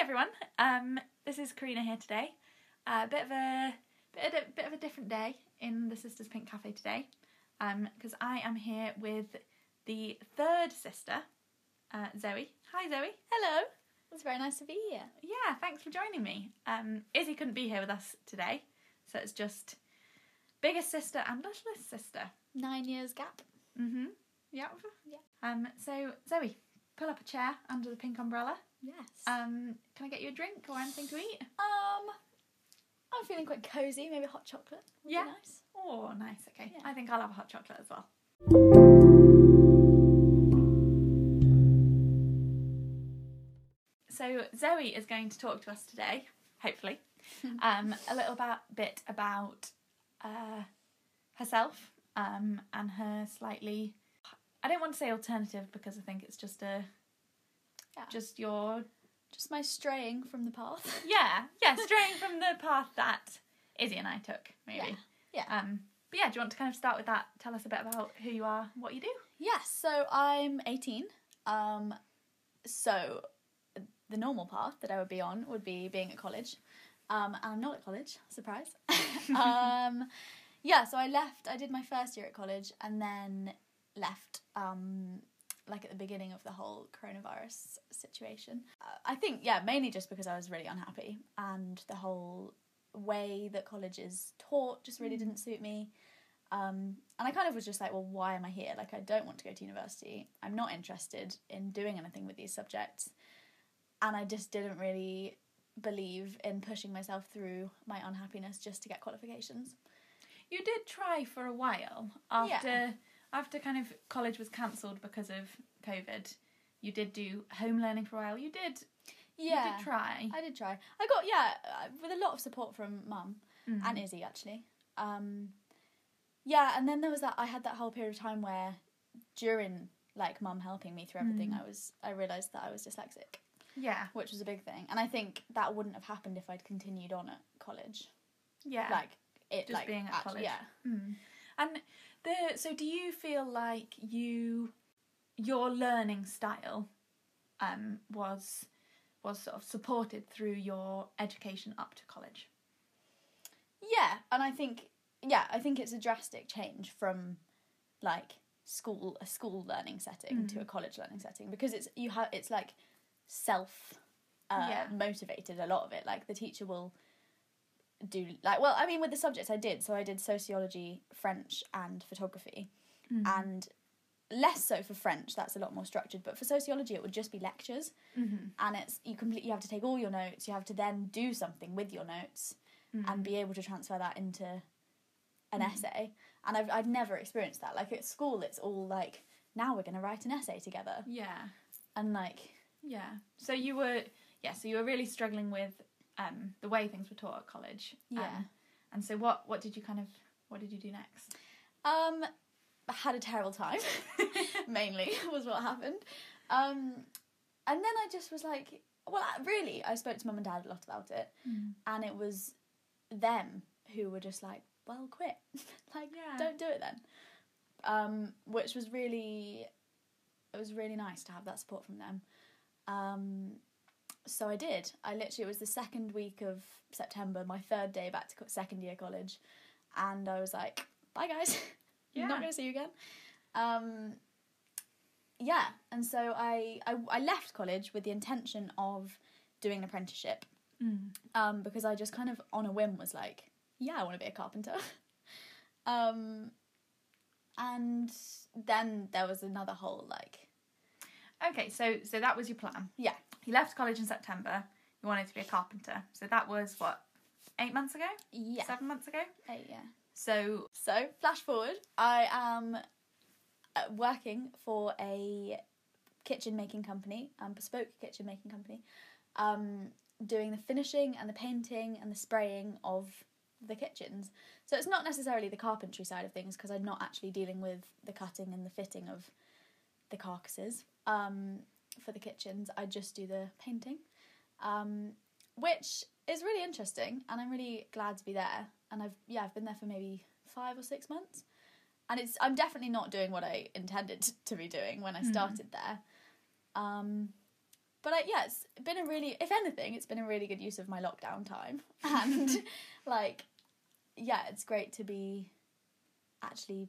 everyone. Um, this is Carina here today. A uh, bit of a bit of a, bit of a different day in the Sisters Pink Cafe today, because um, I am here with the third sister, uh, Zoe. Hi, Zoe. Hello. It's very nice to be here. Yeah, thanks for joining me. Um, Izzy couldn't be here with us today, so it's just biggest sister and littlest sister. Nine years gap. Mhm. Yeah. Yeah. Um. So Zoe, pull up a chair under the pink umbrella. Yes. Um. Can I get you a drink or anything to eat? Um, I'm feeling quite cozy. Maybe hot chocolate. Would Yeah. Nice. Oh, nice. Okay. Yeah. I think I'll have a hot chocolate as well. So Zoe is going to talk to us today, hopefully, um, a little about, bit about uh, herself um, and her slightly. I don't want to say alternative because I think it's just a Yeah. just your Just my straying from the path. yeah yeah straying from the path that Izzy and I took maybe. Yeah. Um, but yeah, do you want to kind of start with that? Tell us a bit about who you are, what you do. Yes. So I'm 18. Um, so the normal path that I would be on would be being at college. Um, and I'm not at college. Surprise. um, yeah. So I left. I did my first year at college and then left. Um, like at the beginning of the whole coronavirus situation. Uh, I think, yeah, mainly just because I was really unhappy and the whole way that college is taught just really didn't suit me. Um, and I kind of was just like, well, why am I here? Like, I don't want to go to university. I'm not interested in doing anything with these subjects. And I just didn't really believe in pushing myself through my unhappiness just to get qualifications. You did try for a while after Yeah. After kind of college was cancelled because of COVID. You did do home learning for a while. You did Yeah. you did try. I did try. I got, yeah, uh, with a lot of support from mum. Mhm. and Izzy actually. Um, yeah, and then there was that. I had that whole period of time where, during like mum helping me through everything, Mm. I was I realised that I was dyslexic, yeah, which was a big thing. And I think that wouldn't have happened if I'd continued on at college. yeah. Like it, Just like, being at act- college. Yeah. Mm. And the so do you feel like you your learning style um was was sort of supported through your education up to college? Yeah, and I think yeah, I think it's a drastic change from like school a school learning setting to Mm. a college learning setting because it's you have it's like self uh, Yeah. motivated a lot of it like the teacher will do like well I mean with the subjects I did so I did sociology French and photography Mm. and less so for French that's a lot more structured but for sociology it would just be lectures Mhm. and it's you complete you have to take all your notes you have to then do something with your notes Mhm. and be able to transfer that into an Mhm. essay. And I've I've never experienced that. Like at school, it's all like now we're gonna write an essay together, yeah. and like Yeah. So you were yeah, so you were really struggling with um the way things were taught at college. Yeah. Um, and so what what did you kind of what did you do next? um, I had a terrible time. mainly was what happened. Um, and then I just was like, well, really, I spoke to mum and dad a lot about it, and it was them who were just like, well, quit, like Yeah. don't do it then. Um, which was really, it was really nice to have that support from them. Um, so I did. I literally it was the second week of September, my third day back to co- second year college, and I was like, bye guys, Yeah. not gonna see you again. Um, yeah, and so I, I I left college with the intention of doing an apprenticeship Mm. um, because I just kind of on a whim was like, yeah, I want to be a carpenter. um, and then there was another whole like, Okay, so so that was your plan. yeah, You left college in September. He wanted to be a carpenter. So that was what eight months ago, yeah, seven months ago. Eight, yeah. So So flash forward, I am uh, working for a kitchen making company, um, bespoke kitchen making company, um, doing the finishing and the painting and the spraying of the kitchens. So it's not necessarily the carpentry side of things because I'm not actually dealing with the cutting and the fitting of the carcasses um, for the kitchens. I just do the painting, um, which is really interesting, and I'm really glad to be there. And I've yeah, I've been there for maybe five or six months, and it's I'm definitely not doing what I intended to be doing when I Mhm. started there. Um, but like, yeah, it's been a really, if anything, it's been a really good use of my lockdown time, and like, yeah, it's great to be actually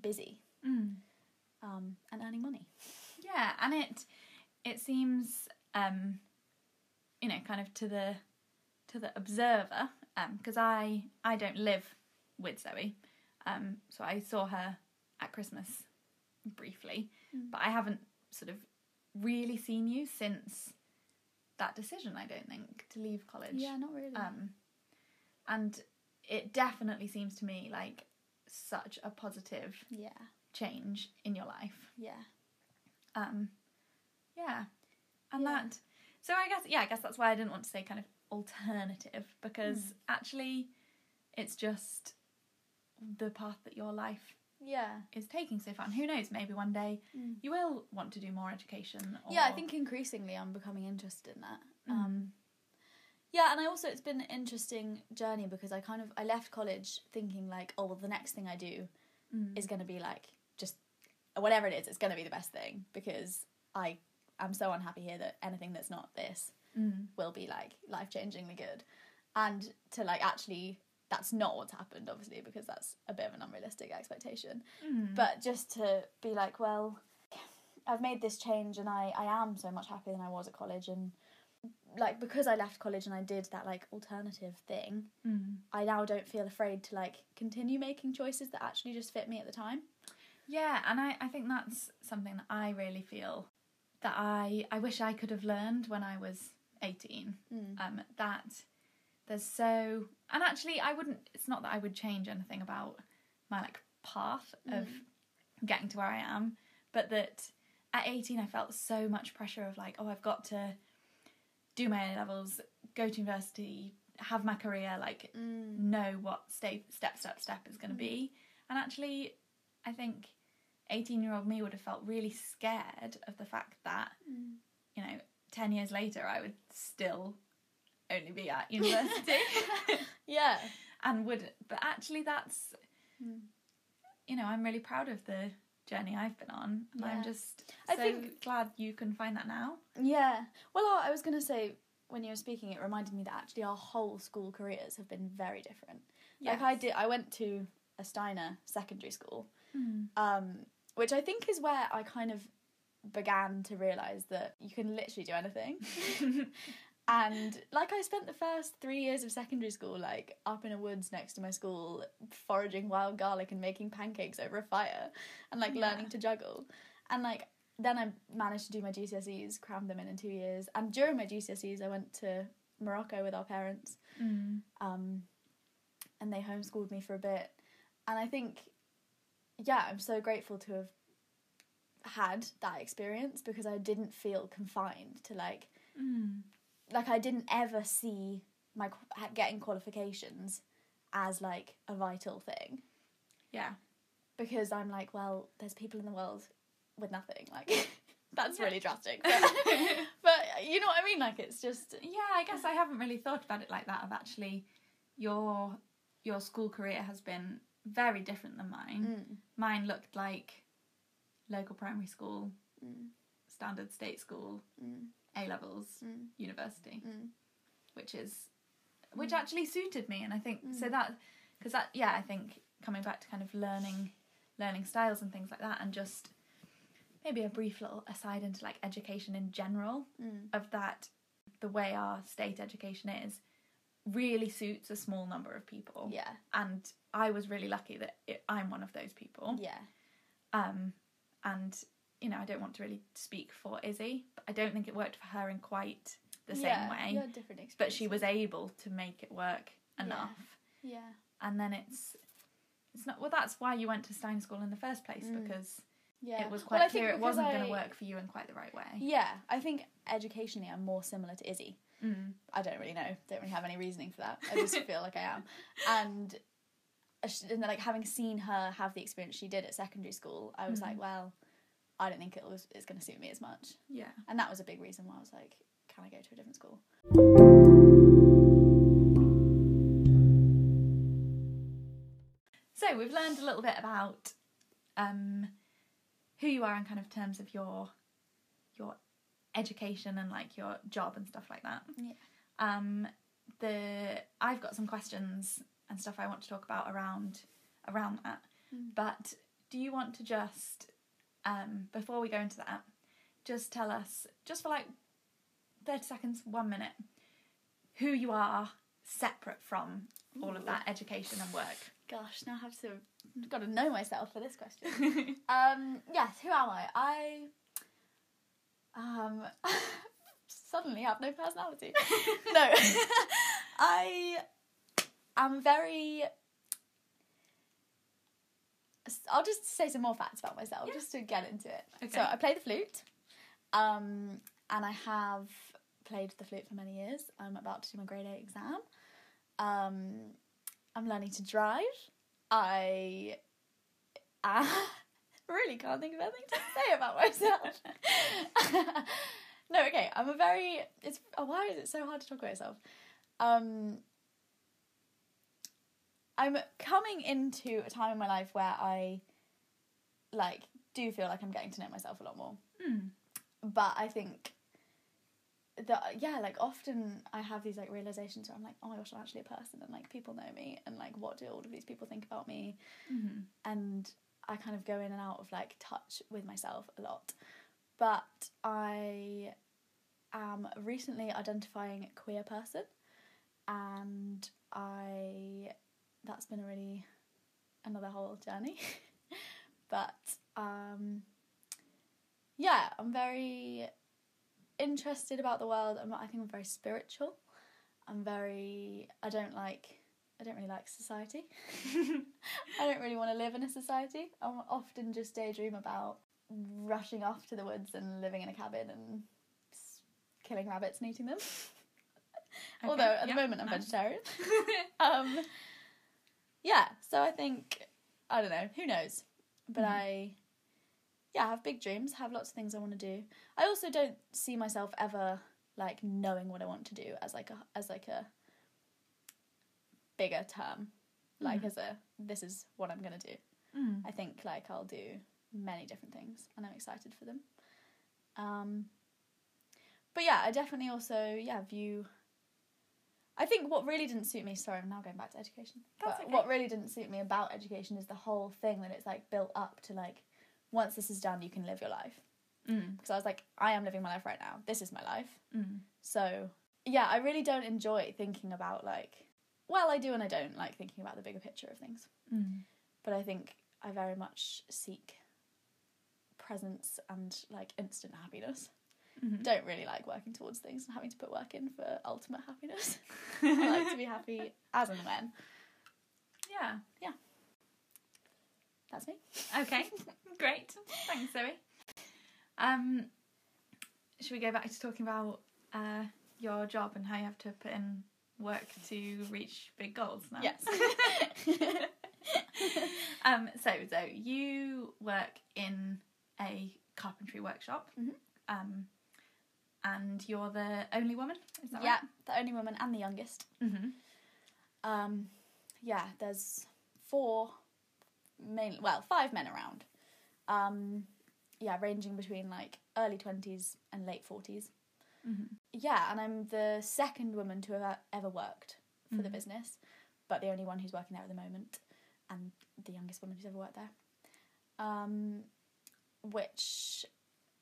busy Mm. um, and earning money. Yeah, and it it seems um you know kind of to the to the observer because I I don't live with Zoe um so I saw her at Christmas briefly Mm. but I haven't sort of really seen you since that decision I don't think to leave college Yeah, not really. um and it definitely seems to me like such a positive yeah, change in your life yeah, um yeah and Yeah. that so i guess yeah i guess that's why i didn't want to say kind of alternative because Mm. actually it's just the path that your life yeah. is taking so far and who knows maybe one day Mm. you will want to do more education or... Yeah, I think increasingly I'm becoming interested in that. Mm. Um, yeah, and I also it's been an interesting journey because I kind of I left college thinking like, oh well, the next thing I do Mm. is going to be like just whatever it is, it's going to be the best thing because I am so unhappy here that anything that's not this Mm. will be like life changingly good, and to like actually that's not what's happened obviously because that's a bit of an unrealistic expectation Mm. but just to be like well i've made this change and i i am so much happier than i was at college and like because i left college and i did that like alternative thing Mm. i now don't feel afraid to like continue making choices that actually just fit me at the time Yeah, and I, I think that's something that I really feel that I I wish I could have learned when I was 18. mm. Um, that there's so and actually I wouldn't it's not that I would change anything about my like path of getting to where I am, but that at 18 I felt so much pressure of like, oh I've got to do my A levels, go to university, have my career, like Mm. know what step step step step is going to be and actually i think 18 year old me would have felt really scared of the fact that Mm. you know 10 years later i would still only be at university yeah and would but actually that's Mm. you know i'm really proud of the journey i've been on and i'm Yeah. just I so think- glad you can find that now yeah well i was going to say when you were speaking it reminded me that actually our whole school careers have been very different Yes. like i did i went to a steiner secondary school Mm. um, which I think is where I kind of began to realize that you can literally do anything. and like I spent the first three years of secondary school like up in a woods next to my school, foraging wild garlic and making pancakes over a fire, and like Yeah. learning to juggle, and like. Then I managed to do my GCSEs, crammed them in in two years, and during my GCSEs I went to Morocco with our parents, Mm. um, and they homeschooled me for a bit. And I think, yeah, I'm so grateful to have had that experience because I didn't feel confined to like, Mm. like I didn't ever see my getting qualifications as like a vital thing yeah because I'm like, well, there's people in the world with nothing. Like, that's Yeah. really drastic, but, but you know what I mean. Like, it's just Yeah, I guess I haven't really thought about it like that. Of actually, your your school career has been very different than mine. mm, Mine looked like local primary school, mm, standard state school, mm, A levels, mm, university, mm. which is which Mm. actually suited me, and I think so Mm. that because that yeah, I think coming back to kind of learning learning styles and things like that, and just maybe a brief little aside into like education in general of that the way our state education is really suits a small number of people. Yeah, and i was really lucky that it, i'm one of those people yeah, um and you know i don't want to really speak for izzy but i don't think it worked for her in quite the same yeah, way you had different experiences. but she was able to make it work enough Yeah. and then it's it's not well that's why you went to Steiner school in the first place Mm. because Yeah. it was quite think clear it wasn't going to work for you in quite the right way Yeah, I think educationally I'm more similar to Izzy. mm. I don't really know. Don't really have any reasoning for that. I just feel like I am. And, and like having seen her have the experience she did at secondary school, I was Mm. like, well, I don't think it was it's going to suit me as much. yeah And that was a big reason why I was like, can I go to a different school? So we've learned a little bit about um, who you are in kind of terms of your your education and like your job and stuff like that. Yeah. Um, the I've got some questions and stuff I want to talk about around around that. Mm. But do you want to just um before we go into that, just tell us just for like thirty seconds, one minute, who you are separate from all of that education and work. Gosh, now I have to I've got to know myself for this question. um, yes, who am I? I um suddenly have no personality. no, I am very. I'll just say some more facts about myself Yeah. just to get into it. Okay. So I play the flute, um, and I have played the flute for many years. I'm about to do my grade eight exam. Um, I'm learning to drive. I uh, really can't think of anything to say about myself. no, okay. I'm a very. It's oh, why is it so hard to talk about myself? Um, I'm coming into a time in my life where I like do feel like I'm getting to know myself a lot more. Hmm. But I think that yeah, like often I have these like realizations where I'm like, oh my gosh, I'm actually a person and like people know me and like what do all of these people think about me? Mhm. and I kind of go in and out of like touch with myself a lot. But I am recently identifying a queer person and I that's been a really another whole journey. but um yeah, I'm very interested about the world. I'm I think I'm very spiritual. I'm very I don't like I don't really like society. I don't really want to live in a society. I often just daydream about rushing off to the woods and living in a cabin and killing rabbits and eating them. Although at yeah, the moment I'm nice. vegetarian. um, yeah, so I think I don't know. Who knows? But Mhm. I, yeah, I have big dreams. Have lots of things I want to do. I also don't see myself ever like knowing what I want to do as like a as like a bigger term, like Mhm. as a this is what I'm gonna do. Mm. I think like I'll do many different things, and I'm excited for them. Um, but yeah, I definitely also yeah view. I think what really didn't suit me. Sorry, I'm now going back to education. That's but okay. what really didn't suit me about education is the whole thing that it's like built up to like once this is done, you can live your life. Mm. Because I was like, I am living my life right now. This is my life. Mm. So yeah, I really don't enjoy thinking about like. Well, I do and I don't like thinking about the bigger picture of things Mm. but I think I very much seek presence and like instant happiness. Mhm. Don't really like working towards things and having to put work in for ultimate happiness. I like to be happy as and when. Yeah. Yeah. That's me. Okay. Great. Thanks, Zoe. Um, should we go back to talking about uh, your job and how you have to put in work to reach big goals now? Yes. um, so, Zoe, you work in a carpentry workshop. Mhm. Um, and you're the only woman. Is that yeah, the only woman and the youngest. Mm-hmm. Um, yeah, there's four, main well, five men around. Um, yeah, ranging between like early twenties and late forties. Mm-hmm. Yeah, and I'm the second woman to have ever worked for the Mhm. business, but the only one who's working there at the moment, and the youngest woman who's ever worked there. Um, which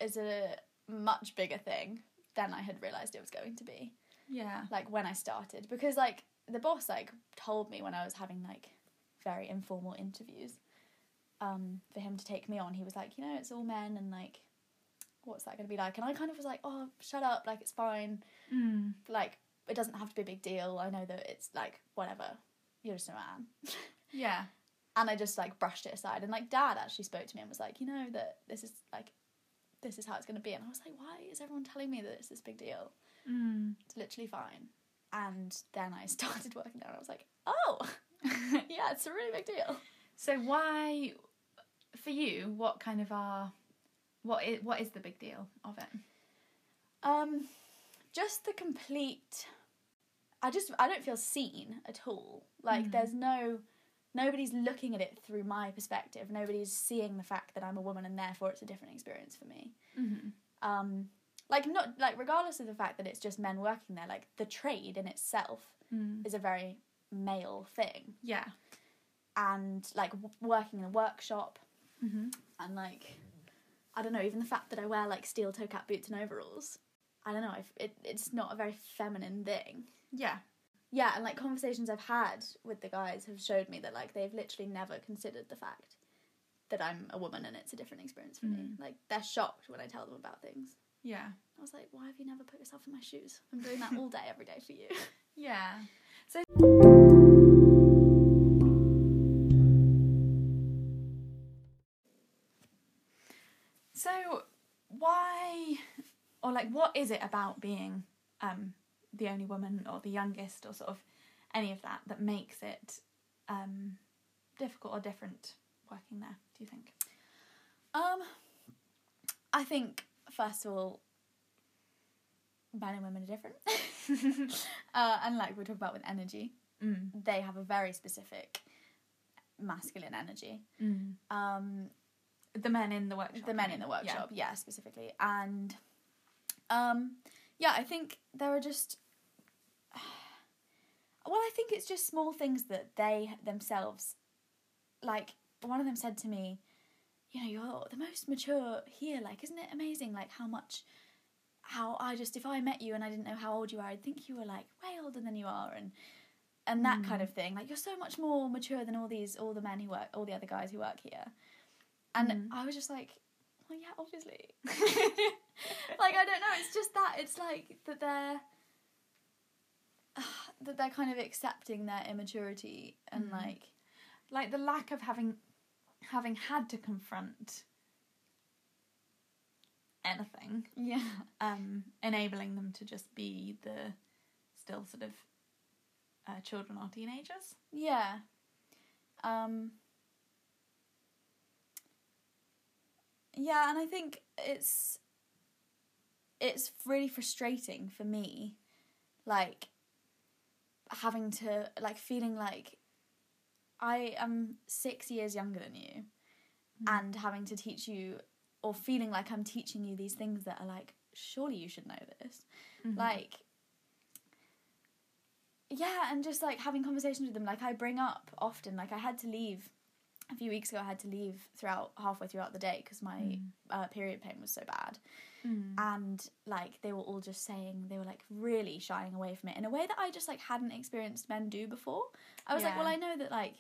is a much bigger thing than I had realised it was going to be. Yeah. Like when I started, because like the boss like told me when I was having like very informal interviews, um, for him to take me on, he was like, you know, it's all men and like, what's that going to be like? And I kind of was like, oh, shut up, like it's fine Mm. like it doesn't have to be a big deal. I know that it's like whatever. You're just a man. Yeah. And I just like brushed it aside. And like dad actually spoke to me and was like, you know that this is like this is how it's gonna be. And I was like, why is everyone telling me that it's this big deal? Mm. It's literally fine. And then I started working there and I was like, oh yeah, it's a really big deal. So why, for you, what kind of are, what is what is the big deal of it? Um just the complete I just I don't feel seen at all. Like Mhm. there's no nobody's looking at it through my perspective. Nobody's seeing the fact that I'm a woman and therefore it's a different experience for me. Mm-hmm. Um like not like regardless of the fact that it's just men working there, like the trade in itself Mm. is a very male thing, Yeah. and like w- working in a workshop Mm-hmm. and like I don't know, even the fact that I wear like steel toe cap boots and overalls. I don't know. It it's not a very feminine thing. Yeah. Yeah, and like conversations I've had with the guys have showed me that like they've literally never considered the fact that I'm a woman and it's a different experience for me. Like they're shocked when I tell them about things. Yeah. I was like, why have you never put yourself in my shoes? I'm doing that all day, every day for you. Yeah. So. So, why, or like, what is it about being um, the only woman or the youngest or sort of any of that that makes it um, difficult or different working there? Do you think? Um, I think first of all, men and women are different, uh, and like we talk about with energy, Mm. they have a very specific masculine energy. Mm. Um, The men in the workshop. the men in the Yeah. workshop, yeah, specifically, and um, yeah, I think there are just. Well, I think it's just small things that they themselves, like one of them said to me, you know, you're the most mature here. Like, isn't it amazing? Like how much, how I just if I met you and I didn't know how old you are, I'd think you were like way older than you are, and and that kind of thing. Like you're so much more mature than all these all the men who work, all the other guys who work here. And Mm. I was just like, well, yeah, obviously. like I don't know. It's just that it's like that they're that they're kind of accepting their immaturity and Mm. like like the lack of having having had to confront anything yeah um enabling them to just be the still sort of uh, children or teenagers yeah um yeah and i think it's it's really frustrating for me like having to like feeling like i am 6 years younger than you and having to teach you or feeling like i'm teaching you these things that are like surely you should know this Mhm. like yeah and just like having conversations with them like i bring up often like i had to leave a few weeks ago i had to leave throughout halfway throughout the day because my Mm. uh, period pain was so bad. Mm. and like they were all just saying they were like really shying away from it in a way that i just like hadn't experienced men do before. I was like well i know that like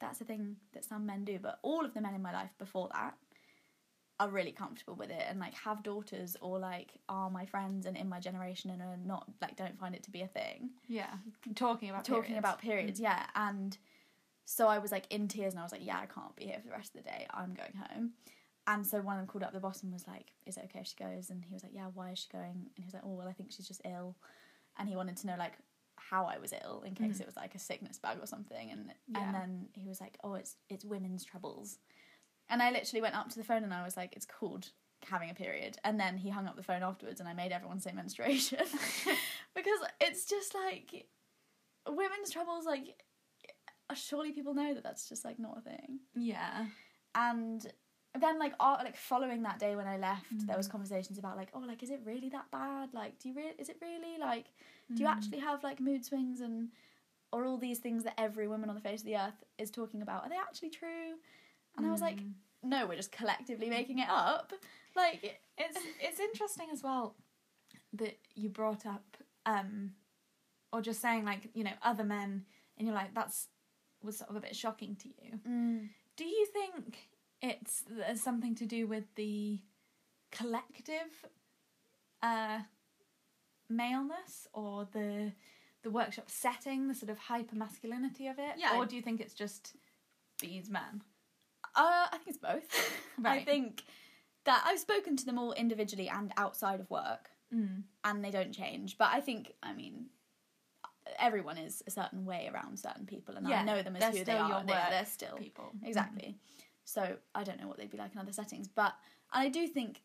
that's a thing that some men do but all of the men in my life before that are really comfortable with it and like have daughters or like are my friends and in my generation and are not like don't find it to be a thing. Yeah. Talking about talking periods. about periods yeah. And so i was like in tears and i was like yeah i can't be here for the rest of the day. I'm going home. And so one of them called up the boss and was like is it okay if she goes? And he was like yeah why is she going? And he was like oh well i think she's just ill. And he wanted to know like how i was ill in case Mhm. it was like a sickness bug or something. And Yeah. and then he was like oh it's it's women's troubles. And i literally went up to the phone and i was like it's called having a period. And then he hung up the phone afterwards and i made everyone say menstruation. Because it's just like women's troubles like surely people know that that's just like not a thing yeah and then like uh, like following that day when i left there was Mm. conversations about like oh like is it really that bad like do you really is it really like do you Mm. actually have like mood swings and or all these things that every woman on the face of the earth is talking about are they actually true and i was like Mm. no we're just collectively making it up like it's it's interesting as well that you brought up um or just saying like you know other men and you're like that's was sort of a bit shocking to you mm, do you think it's there's something to do with the collective uh maleness or the the workshop setting the sort of hyper masculinity of it Yeah. or do you think it's just these men uh, i think it's both right. i think that i've spoken to them all individually and outside of work mm. and they don't change. But I think, I mean, everyone is a certain way around certain people, and I know them as who they are. They, they're still people exactly. So I don't know what they'd be like in other settings, but and I do think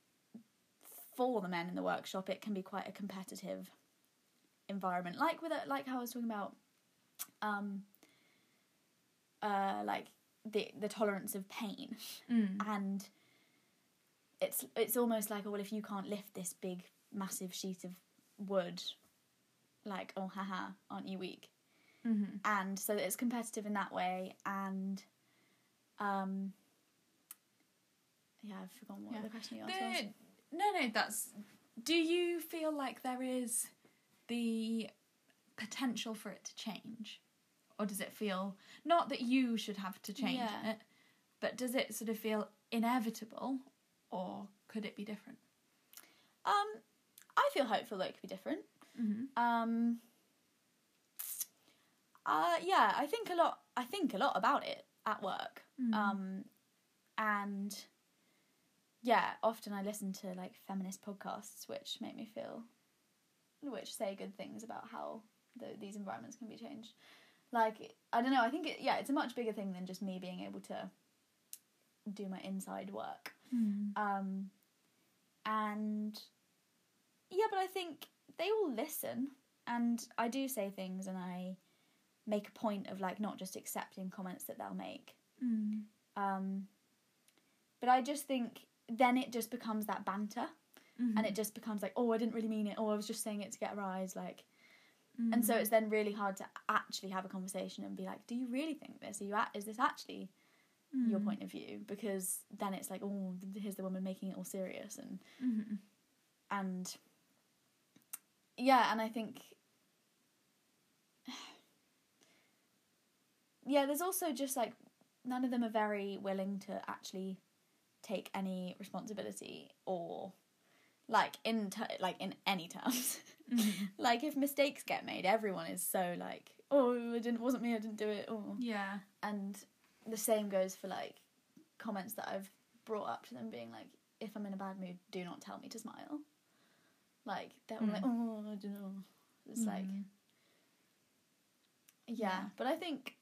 for the men in the workshop, it can be quite a competitive environment, like with it, like how I was talking about, um, uh, like the the tolerance of pain Mm. and it's it's almost like oh well if you can't lift this big massive sheet of wood, like oh haha, aren't you weak? Mm-hmm. And so it's competitive in that way, and um, yeah, I've forgotten what Yeah. the question you asked was. The, no, no, that's. Do you feel like there is the potential for it to change? Or does it feel. Not that you should have to change Yeah. it, but does it sort of feel inevitable? Or could it be different? Um, I feel hopeful that it could be different. Mm-hmm. Um, uh, yeah, I think a lot. I think a lot about it at work. Mm. Um, and yeah, often I listen to like feminist podcasts, which make me feel, which say good things about how the, these environments can be changed. Like I don't know. I think it, yeah, it's a much bigger thing than just me being able to do my inside work. Mm. Um, and yeah, but I think they all listen, and I do say things, and I make a point of like not just accepting comments that they'll make. Mm. Um, but I just think then it just becomes that banter, Mm-hmm. and it just becomes like, oh, I didn't really mean it, or I was just saying it to get a rise, like. Mm. And so it's then really hard to actually have a conversation and be like, do you really think this? Are you at, is this actually your Mm. point of view? Because then it's like, oh, here's the woman making it all serious, and Mm-hmm. and yeah and i think yeah there's also just like none of them are very willing to actually take any responsibility or like in t- like in any terms Mm-hmm. like if mistakes get made everyone is so like oh it didn't wasn't me i didn't do it Yeah. and the same goes for like comments that I've brought up to them being like, if I'm in a bad mood, do not tell me to smile. Like they're all like, oh, I don't know. It's like, Mm. yeah. Yeah. but I think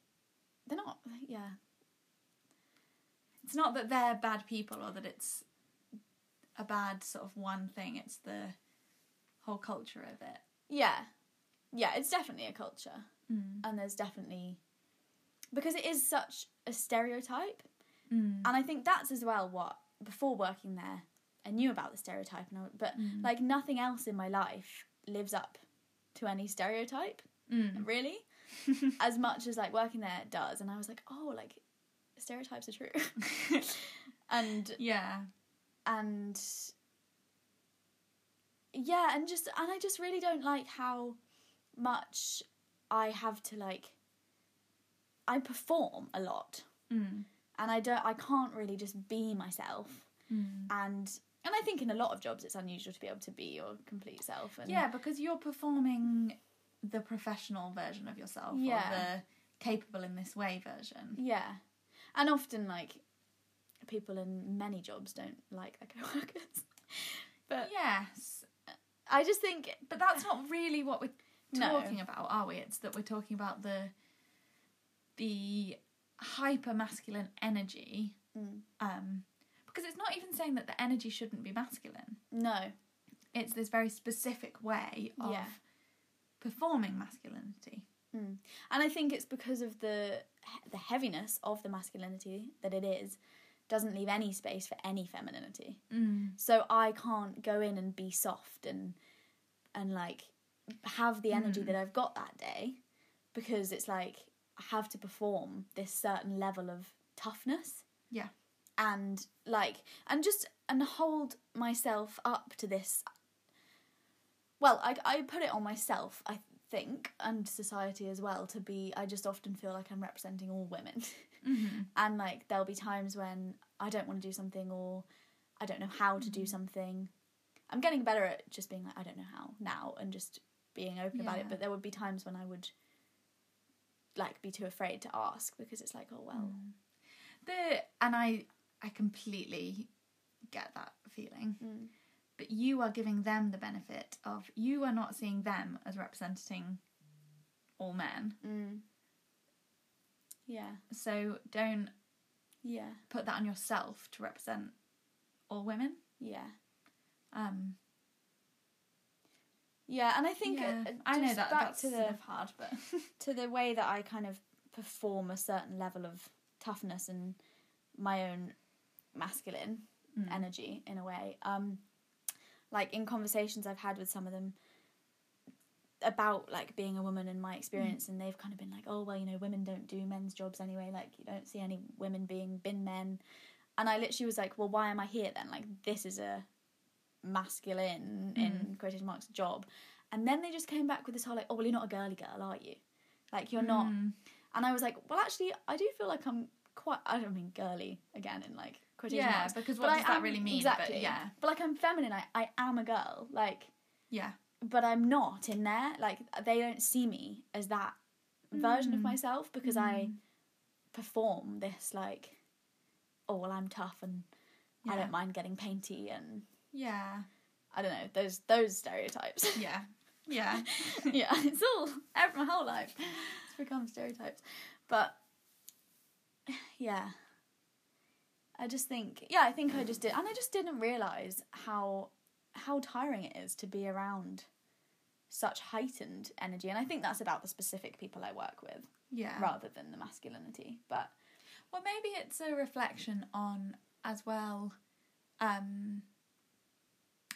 they're not. Yeah, It's not that they're bad people or that it's a bad sort of one thing, it's the whole culture of it. yeah, yeah. It's definitely a culture, Mm. and there's definitely because it is such a stereotype, Mm. and I think that's as well what before working there I knew about the stereotype, and I, but Mm. like nothing else in my life lives up to any stereotype Mm. really as much as like working there does and i was like oh like stereotypes are true and Yeah. and yeah and just and i just really don't like how much i have to like i perform a lot Mm. and i don't i can't really just be myself Mm. and and i think in a lot of jobs it's unusual to be able to be your complete self and Yeah, because you're performing the professional version of yourself Yeah. or the capable in this way version. Yeah. And often, like, people in many jobs don't like their co workers. But Yes. I just think, But that's not really what we're No. talking about, are we? It's that we're talking about the the hyper masculine energy. Mm. Um because it's not even saying that the energy shouldn't be masculine. no. It's this very specific way of Yeah. performing masculinity. Mm. And I think it's because of the the heaviness of the masculinity that it is, doesn't leave any space for any femininity. Mm. So I can't go in and be soft and and like have the energy Mm. that I've got that day because it's like I have to perform this certain level of toughness. Yeah. And like and just and hold myself up to this well, I I put it on myself, I think, and society as well to be I just often feel like I'm representing all women. Mm-hmm. and like there'll be times when I don't want to do something or I don't know how to do Mhm. something. I'm getting better at just being like I don't know how now and just being open about it. But there would be times when I would like be too afraid to ask because it's like oh well Mm. The and I I completely get that feeling. mm. But you are giving them the benefit of you are not seeing them as representing all men. Mm. yeah So don't yeah put that on yourself to represent all women. yeah Um yeah and I think yeah, uh, I know that back that's to the sort of hard, but to the way that I kind of perform a certain level of toughness and my own masculine Mm. energy in a way. Um, like in conversations I've had with some of them about like being a woman and my experience and they've kind of been like oh well you know women don't do men's jobs anyway. Like you don't see any women being bin men. And I literally was like well why am I here then? Like this is a masculine in quotation marks job. And then they just came back with this whole like oh well you're not a girly girl are you? Like you're not Mm. and I was like well actually I do feel like I'm quite I don't mean girly again in like quotation Yeah, marks because but what I does that am- really mean? exactly But yeah, but like I'm feminine I, I am a girl like yeah, but I'm not in there. Like they don't see me as that version of Mm. myself because I Mm. perform this like, oh well, I'm tough and I don't mind getting painty and yeah, I don't know those those stereotypes. yeah, yeah. yeah, it's all ev- my whole life. It's become stereotypes, but yeah. I just think, yeah, I think I just did, and I just didn't realize how how tiring it is to be around such heightened energy, and I think that's about the specific people I work with yeah. rather than the masculinity. But Well, maybe it's a reflection on as well, um,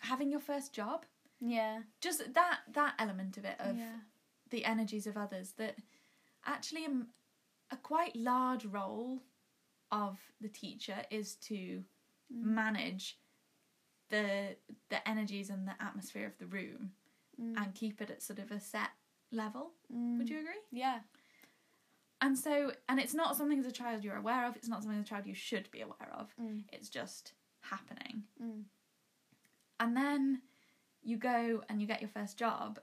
having your first job. yeah, Just that that element of it of yeah, the energies of others that actually um, a quite large role of the teacher is to Mm. manage the the energies and the atmosphere of the room Mm. and keep it at sort of a set level. Mm. Would you agree? Yeah, And so, and it's not something as a child you're aware of. It's not something as a child you should be aware of. Mm. It's just happening. Mm. And then you go and you get your first job,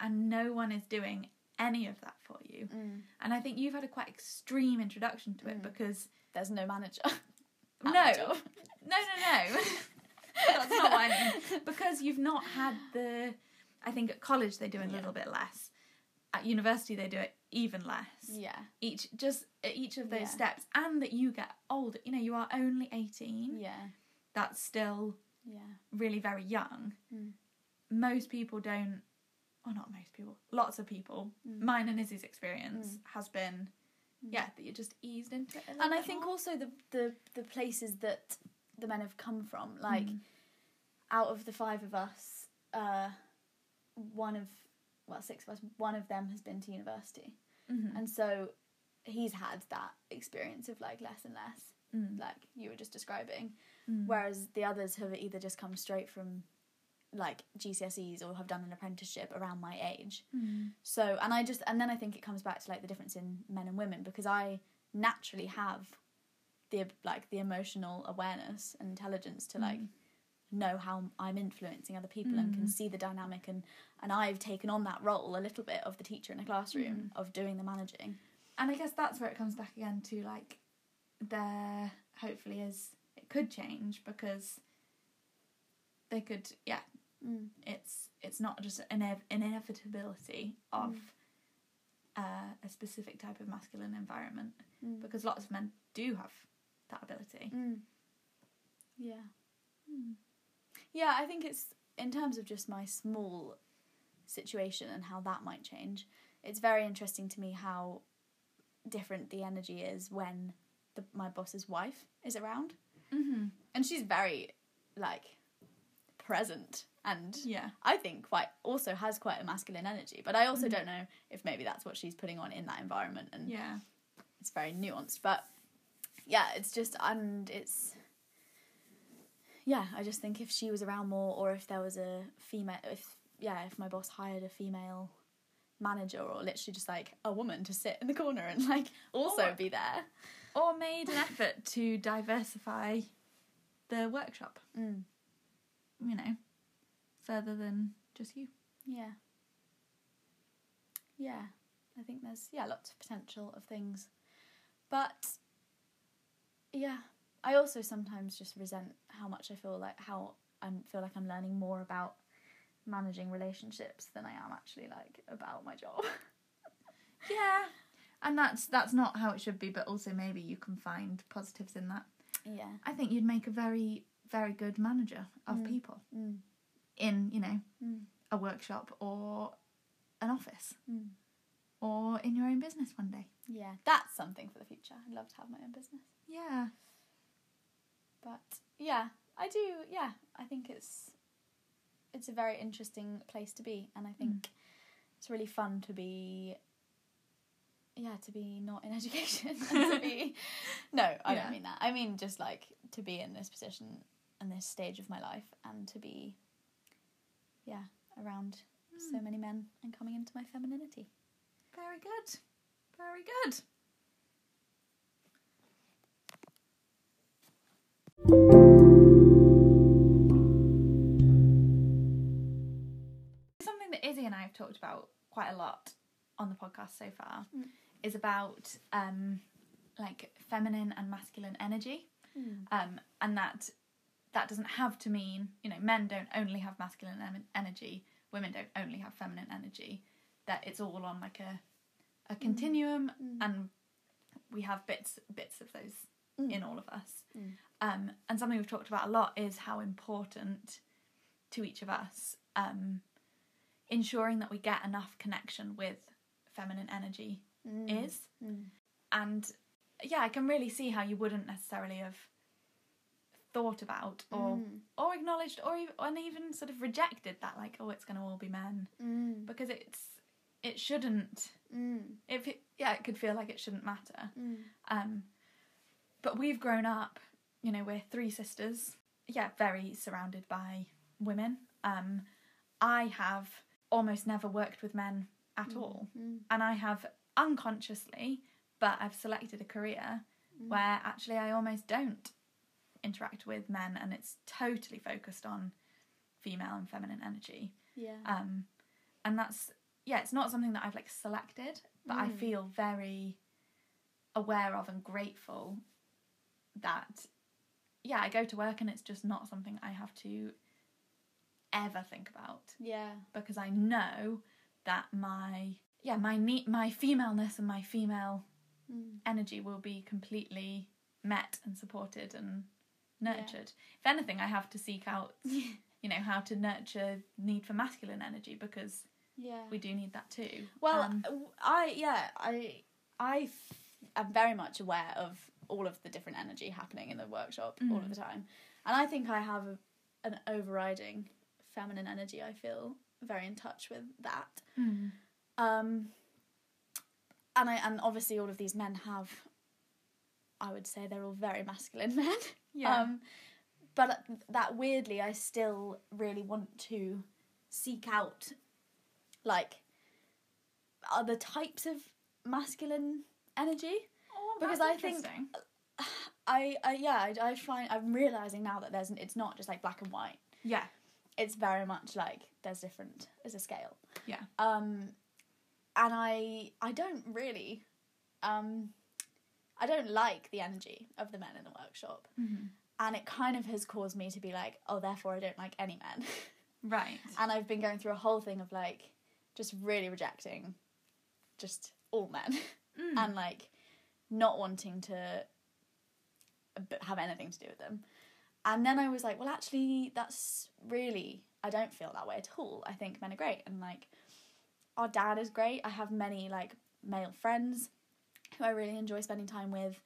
and no one is doing any of that for you. Mm. And I think you've had a quite extreme introduction to it because there's no manager. no, no, no, no, that's not what I mean. Because you've not had the. I think at college they do a Yeah. little bit less. At university they do it even less. yeah, Each just at each of those Yeah. steps, and that you get older. You know, you are only eighteen. yeah, That's still yeah. really very young. Mm. Most people don't, or not most people, lots of people. Mm. Mine and Izzy's experience has been, Mm. Yeah, that you're just eased into it. And I think more. also the, the the places that the men have come from, like Mm. out of the five of us, uh, one of well six of us, one of them has been to university, Mhm. and so he's had that experience of like less and less, Mm. like you were just describing, Mm. whereas the others have either just come straight from like GCSEs or have done an apprenticeship around my age. Mm. So, and I just, and then I think it comes back to like the difference in men and women because I naturally have the like the emotional awareness and intelligence to like Mm. know how I'm influencing other people and can Mm. see the dynamic and and I've taken on that role a little bit of the teacher in a classroom of doing the managing. And I guess that's where it comes back again to like there hopefully is it could change because they could yeah Mm. it's it's not just an inev- inevitability of uh, a specific type of masculine environment Mm. because lots of men do have that ability. Mm. Yeah. Mm. Yeah, I think it's in terms of just my small situation and how that might change. It's very interesting to me how different the energy is when the, my boss's wife is around, Mm-hmm. and she's very like present and Yeah. I think quite also has quite a masculine energy. But I also Mm. don't know if maybe that's what she's putting on in that environment and Yeah. it's very nuanced but yeah it's just and it's yeah i just think if she was around more or if there was a female if yeah if my boss hired a female manager or literally just like a woman to sit in the corner and like also Or- be there Or made an effort to diversify the workshop, mm. You know, further than just you. yeah yeah i think there's yeah lots of potential of things but yeah i also sometimes just resent how much i feel like how i feel like i'm learning more about managing relationships than i am actually like about my job Yeah. And that's that's not how it should be, but also maybe you can find positives in that. yeah I think you'd make a very very good manager of Mm. people mm. in, you know, Mm. a workshop or an office Mm. or in your own business one day. yeah that's something for the future i'd love to have my own business Yeah. but yeah i do yeah i think it's it's a very interesting place to be, and I think it's really fun to be. Yeah, to be not in education and to be. No, I Yeah. don't mean that. I mean just like to be in this position and this stage of my life, and to be. Yeah, around so many men and coming into my femininity. Very good. Very good. Something that Izzy and I have talked about quite a lot on the podcast so far Mm. is about um, like feminine and masculine energy, um, and that that doesn't have to mean you know men don't only have masculine em- energy, women don't only have feminine energy. That it's all on like a a continuum, Mm. and we have bits bits of those Mm. in all of us. Mm. Um, and something we've talked about a lot is how important to each of us um, ensuring that we get enough connection with feminine energy Mm. is. Mm. And yeah, I can really see how you wouldn't necessarily have thought about or Mm. or acknowledged or even, and even sort of rejected that like oh it's going to all be men Mm. because it's it shouldn't Mm. if it, yeah it could feel like it shouldn't matter Mm. um but we've grown up you know we're three sisters yeah very surrounded by women um i have almost never worked with men at all Mm. and i have unconsciously but i've selected a career Mm. where actually i almost don't interact with men and it's totally focused on female and feminine energy Yeah. um and that's yeah it's not something that i've like selected but i Mm. feel very aware of and grateful that yeah i go to work and it's just not something i have to ever think about yeah. because i know that my yeah my ne- my femaleness and my female Mm. energy will be completely met and supported and nurtured if anything i have to seek out you know how to nurture need for masculine energy because Yeah. we do need that too. Well, Um, w- I yeah, I am very much aware of all of the different energy happening in the workshop all of Mm. the time, and I think I have a, an overriding feminine energy. I feel very in touch with that. mm, Um, and I and obviously all of these men have. I would say they're all very masculine men. Yeah, Um, but that weirdly, I still really want to seek out like other types of masculine energy. Oh, because I think- interesting. I, I yeah, I, I find I'm realizing now that there's it's not just like black and white. yeah, It's very much like there's different. There's a scale. Yeah. Um, and I I don't really, um, I don't like the energy of the men in the workshop. Mhm. and it kind of has caused me to be like, oh, therefore I don't like any men. right. and I've been going through a whole thing of like just really rejecting just all men Mm. and like not wanting to have anything to do with them. And then I was like, well, actually, that's really, I don't feel that way at all. I think men are great. And like, our dad is great. I have many like male friends who I really enjoy spending time with.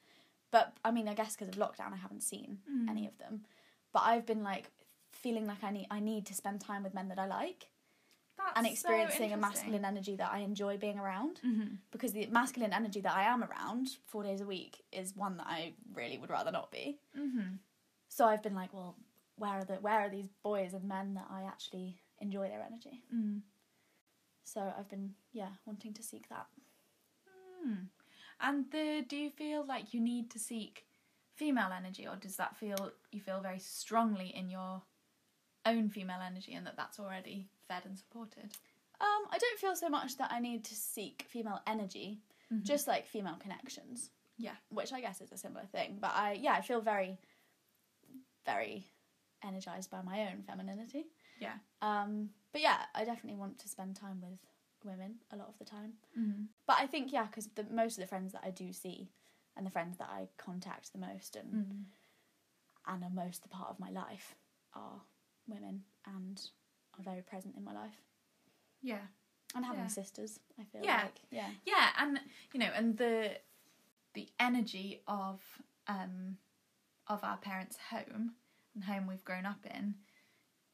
But I mean, I guess because of lockdown, I haven't seen Mm. any of them. But I've been like feeling like I need I need to spend time with men that I like That's and so experiencing a masculine energy that I enjoy being around. Mhm. Because the masculine energy that I am around four days a week is one that I really would rather not be. Mhm. So I've been like, well, where are the where are these boys and men that I actually enjoy their energy? Mm. So I've been yeah wanting to seek that. Mm. And the, do you feel like you need to seek female energy, or does that feel you feel very strongly in your own female energy, and that that's already fed and supported? Um, I don't feel so much that I need to seek female energy, Mhm. just like female connections. Yeah. Which I guess is a similar thing. But I yeah, I feel very very energized by my own femininity. Yeah. Um but yeah, I definitely want to spend time with women a lot of the time. Mhm. But I think yeah, cuz the most of the friends that I do see and the friends that I contact the most and Mm. and are most the part of my life are women and are very present in my life. Yeah. And having Yeah. sisters, I feel Yeah. like yeah. Yeah, and you know, and the the energy of um of our parents' home and home we've grown up in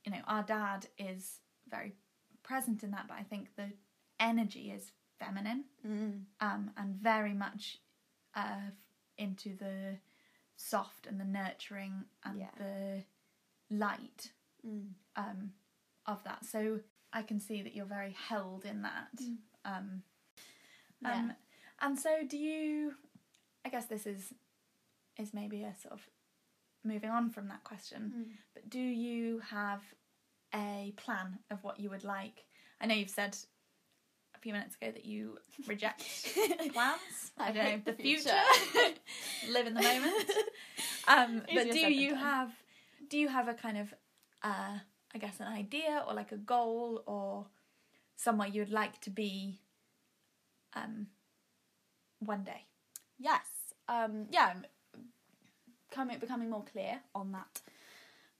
you know, our dad is very present in that, but I think the energy is feminine Mm. um, and very much uh, into the soft and the nurturing and Yeah. the light Mm. um, of that. So I can see that you're very held in that. Mm. Um, Yeah. um, and so, do you? I guess this is is maybe a sort of moving on from that question. Mm. But do you have a plan of what you would like? I know you've said few minutes ago that you reject plans. I, I don't know the the future. future. Live in the moment. Um, but do you done. have do you have a kind of uh, I guess an idea or like a goal or somewhere you would like to be um, one day? Yes. Um, yeah, I'm coming becoming more clear on that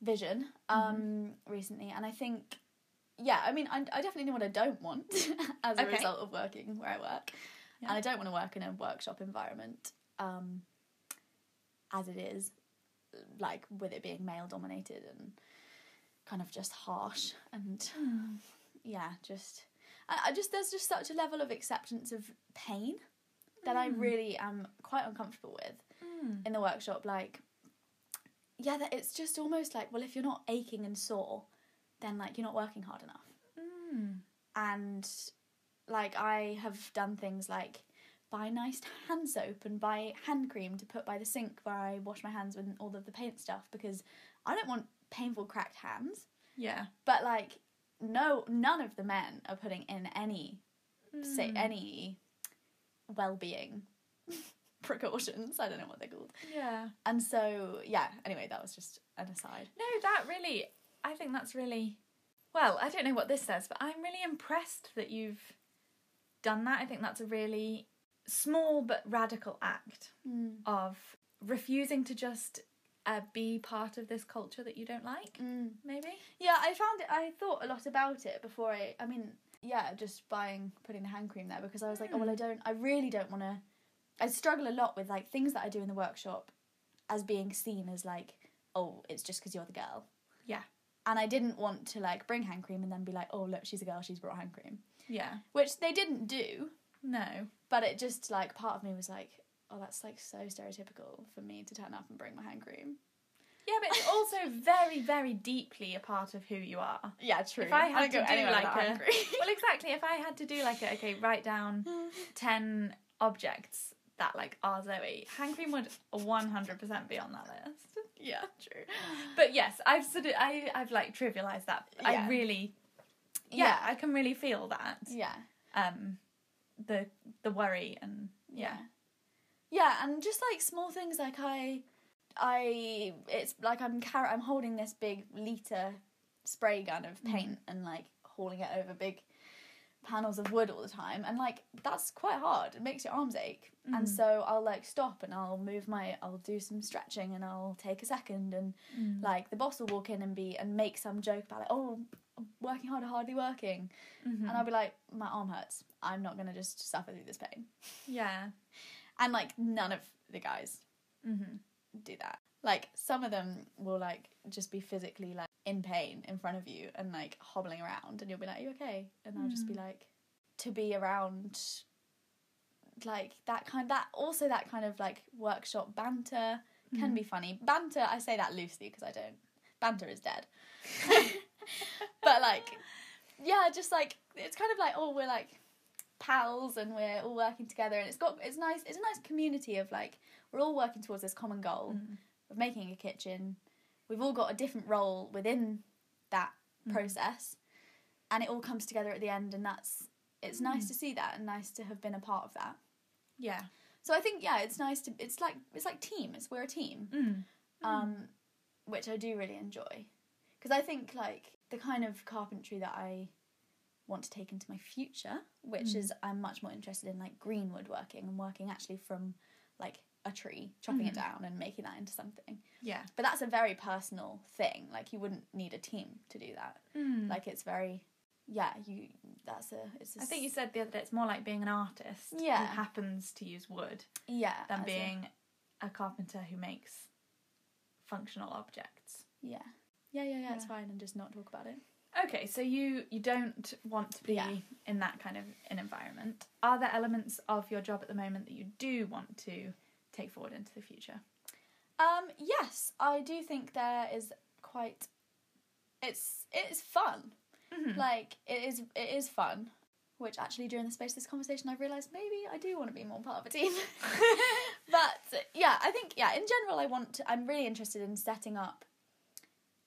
vision um, recently, and I think, yeah, I mean, I, I definitely know what I don't want as a Okay. result of working where I work, Yeah. and I don't want to work in a workshop environment um, as it is, like with it being male dominated and kind of just harsh and yeah, just I, I just there's just such a level of acceptance of pain that I Mm. really am quite uncomfortable with Mm. in the workshop. Like, yeah, that it's just almost like, well, if you're not aching and sore, then like you're not working hard enough. Mm. And like I have done things like buy nice hand soap and buy hand cream to put by the sink where I wash my hands with all of the paint stuff because I don't want painful cracked hands. Yeah. But like, no, none of the men are putting in any say Mm. any well-being precautions. I don't know what they're called. Yeah. And so, yeah. Anyway, that was just an aside. No, that really, I think that's really, well, I don't know what this says, but I'm really impressed that you've done that. I think that's a really small but radical act Mm. of refusing to just uh, be part of this culture that you don't like, Mm. maybe? Yeah, I found it. I thought a lot about it before I. I mean, yeah, just buying putting the hand cream there because I was like, oh well, I don't. I really don't want to. I struggle a lot with like things that I do in the workshop as being seen as like, oh, it's just because you're the girl. Yeah. And I didn't want to like bring hand cream and then be like, oh look, she's a girl, she's brought hand cream, Yeah. which they didn't do. No. But it just like part of me was like, oh, that's like so stereotypical for me to turn up and bring my hand cream. Yeah, but it's also very, very deeply a part of who you are. Yeah, true. If I had don't to do like a- Well, exactly. If I had to do like a, okay, write down 10 objects that like are Zoë, hand cream would 100% be on that list. Yeah, true. But yes, I've sort of, I, I've like trivialized that. I really, yeah, I can really feel that. Yeah. Um, the, the worry and yeah. Yeah, and just like small things like I I it's like I'm car- I'm holding this big liter spray gun of paint and like hauling it over big panels of wood all the time and like that's quite hard. It makes your arms ache. And Mm. so I'll like stop and I'll move my I'll do some stretching and I'll take a second and Mm. like the boss will walk in and be and make some joke about like, oh I'm working hard hardly working Mhm. and I'll be like, my arm hurts. I'm not gonna just suffer through this pain. yeah. And like none of the guys Mm-hmm. do that. Like some of them will like just be physically like in pain in front of you and like hobbling around and you'll be like, Are you okay? And I'll just be like to be around like that kind that also that kind of like workshop banter can be funny. Banter I say that loosely because I don't banter is dead. but like yeah, just like it's kind of like oh we're like pals and we're all working together and it's got it's nice it's a nice community of like we're all working towards this common goal Mm. of making a kitchen. We've all got a different role within that Mm. process, and it all comes together at the end. And that's it's nice Mm. to see that and nice to have been a part of that. Yeah. So I think yeah, it's nice to it's like it's like team. It's we're a team, Mm. um, which I do really enjoy because I think like the kind of carpentry that I want to take into my future, which Mm. is I'm much more interested in like green woodworking and working actually from like a tree, chopping it Mhm. down and making that into something. Yeah. But that's a very personal thing. Like you wouldn't need a team to do that. Mm. Like it's very, yeah. You that's a. It's. A, I think you said the other day it's more like being an artist Yeah. who happens to use wood yeah than as a- being a carpenter who makes functional objects. yeah, Yeah, yeah, yeah. It's fine, and just not talk about it. Okay, so you you don't want to be Yeah. in that kind of an environment. Are there elements of your job at the moment that you do want to take forward into the future? Um, yes, I do think there is quite. It's it's fun. Mhm. Like it is it is fun. Which actually during the space of this conversation I've realised maybe I do want to be more part of a team. but yeah, I think yeah, in general I want to, I'm really interested in setting up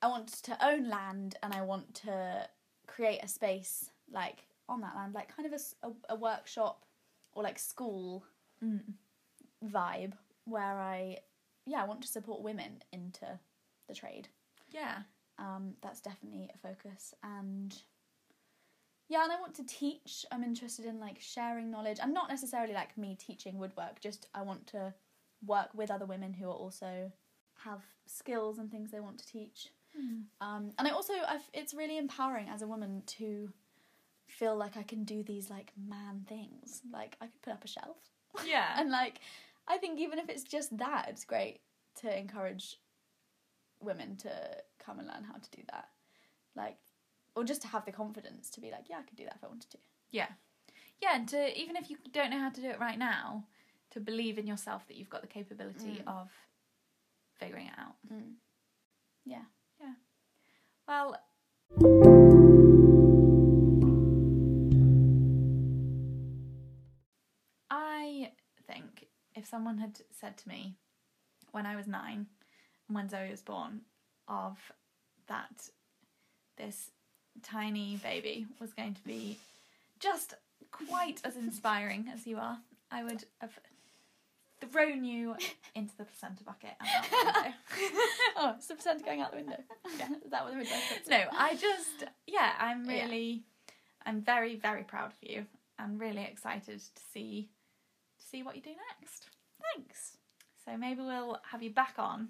I want to own land and I want to create a space like on that land, like kind of a a workshop or like school Mm. Vibe where I yeah, I want to support women into the trade. Yeah. Um, that's definitely a focus and yeah, and I want to teach. I'm interested in like sharing knowledge and not necessarily like me teaching woodwork, just I want to work with other women who are also have skills and things they want to teach. Mm. Um, and I also, I've, it's really empowering as a woman to feel like I can do these like man things. Like I could put up a shelf, Yeah. and like I think even if it's just that, it's great to encourage women to come and learn how to do that. Like, or just to have the confidence to be like, yeah, I could do that if I wanted to. Yeah. Yeah, and to even if you don't know how to do it right now, to believe in yourself that you've got the capability Mm. of figuring it out. Mm. Yeah. Well, if someone had said to me when I was nine and when Zoë was born of that this tiny baby was going to be just quite as inspiring as you are, I would have thrown you into the placenta bucket and out the window. oh, it's the placenta going out the window. Yeah. That what the puts? no, I just yeah, I'm Yeah. really I'm very, very proud of you. I'm really excited to see see what you do next. Thanks. So maybe we'll have you back on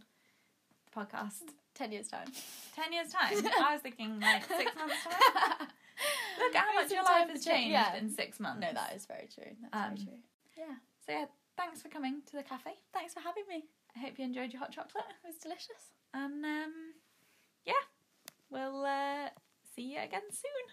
the podcast Ten years time. ten years time. I was thinking like six months time. Look at how much your life has changed yeah. in six months. No, that is very true. That's Um, very true. Yeah. So yeah, thanks for coming to the cafe. Thanks for having me. I hope you enjoyed your hot chocolate. It was delicious. And um yeah, we'll uh, see you again soon.